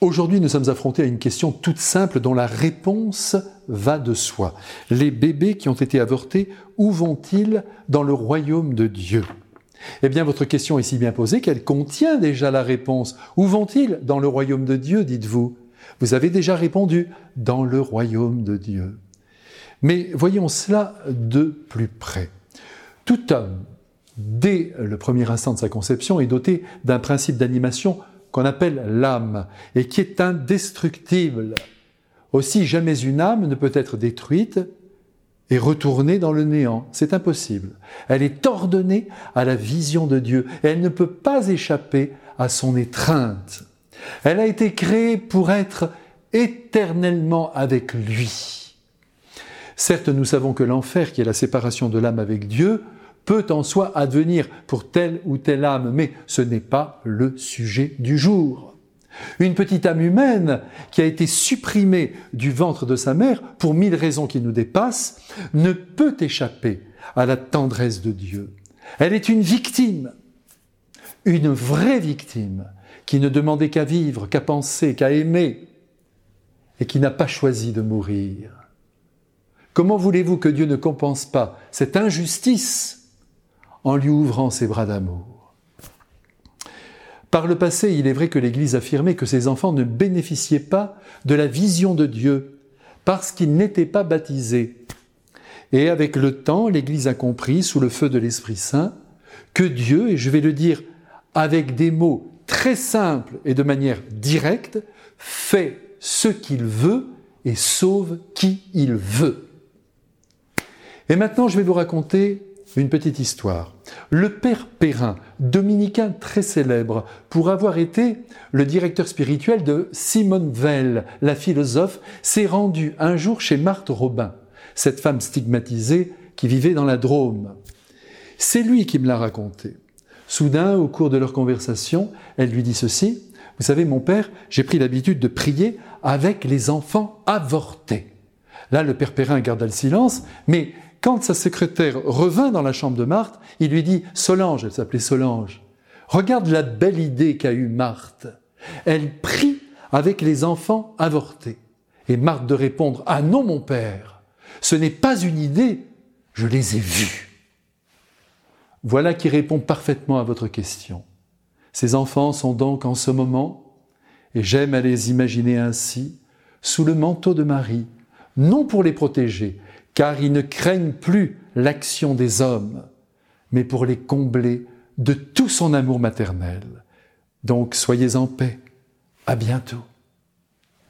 Aujourd'hui, nous sommes affrontés à une question toute simple dont la réponse va de soi. Les bébés qui ont été avortés, où vont-ils dans le royaume de Dieu? Eh bien, votre question est si bien posée qu'elle contient déjà la réponse. Où vont-ils dans le royaume de Dieu, dites-vous? Vous avez déjà répondu, dans le royaume de Dieu. Mais voyons cela de plus près. Tout homme, dès le premier instant de sa conception, est doté d'un principe d'animation qu'on appelle l'âme et qui est indestructible. Aussi, jamais une âme ne peut être détruite et retournée dans le néant. C'est impossible. Elle est ordonnée à la vision de Dieu et elle ne peut pas échapper à son étreinte. Elle a été créée pour être éternellement avec lui. Certes, nous savons que l'enfer, qui est la séparation de l'âme avec Dieu, peut en soi advenir pour telle ou telle âme, mais ce n'est pas le sujet du jour. Une petite âme humaine qui a été supprimée du ventre de sa mère pour mille raisons qui nous dépassent ne peut échapper à la tendresse de Dieu. Elle est une victime, une vraie victime, qui ne demandait qu'à vivre, qu'à penser, qu'à aimer, et qui n'a pas choisi de mourir. Comment voulez-vous que Dieu ne compense pas cette injustice en lui ouvrant ses bras d'amour. Par le passé, il est vrai que l'Église affirmait que ses enfants ne bénéficiaient pas de la vision de Dieu parce qu'ils n'étaient pas baptisés. Et avec le temps, l'Église a compris, sous le feu de l'Esprit Saint, que Dieu, et je vais le dire avec des mots très simples et de manière directe, fait ce qu'il veut et sauve qui il veut. Et maintenant, je vais vous raconter une petite histoire. Le père Perrin, dominicain très célèbre, pour avoir été le directeur spirituel de Simone Veil, la philosophe, s'est rendu un jour chez Marthe Robin, cette femme stigmatisée qui vivait dans la Drôme. C'est lui qui me l'a raconté. Soudain, au cours de leur conversation, elle lui dit ceci Vous savez, mon père, j'ai pris l'habitude de prier avec les enfants avortés. Là, le père Perrin garda le silence, mais quand sa secrétaire revint dans la chambre de Marthe, il lui dit Solange, elle s'appelait Solange, regarde la belle idée qu'a eue Marthe. Elle prie avec les enfants avortés. Et Marthe de répondre Ah non, mon père, ce n'est pas une idée, je les ai vus. Voilà qui répond parfaitement à votre question. Ces enfants sont donc en ce moment, et j'aime à les imaginer ainsi, sous le manteau de Marie, non pour les protéger, car ils ne craignent plus l'action des hommes, mais pour les combler de tout son amour maternel. Donc soyez en paix. À bientôt.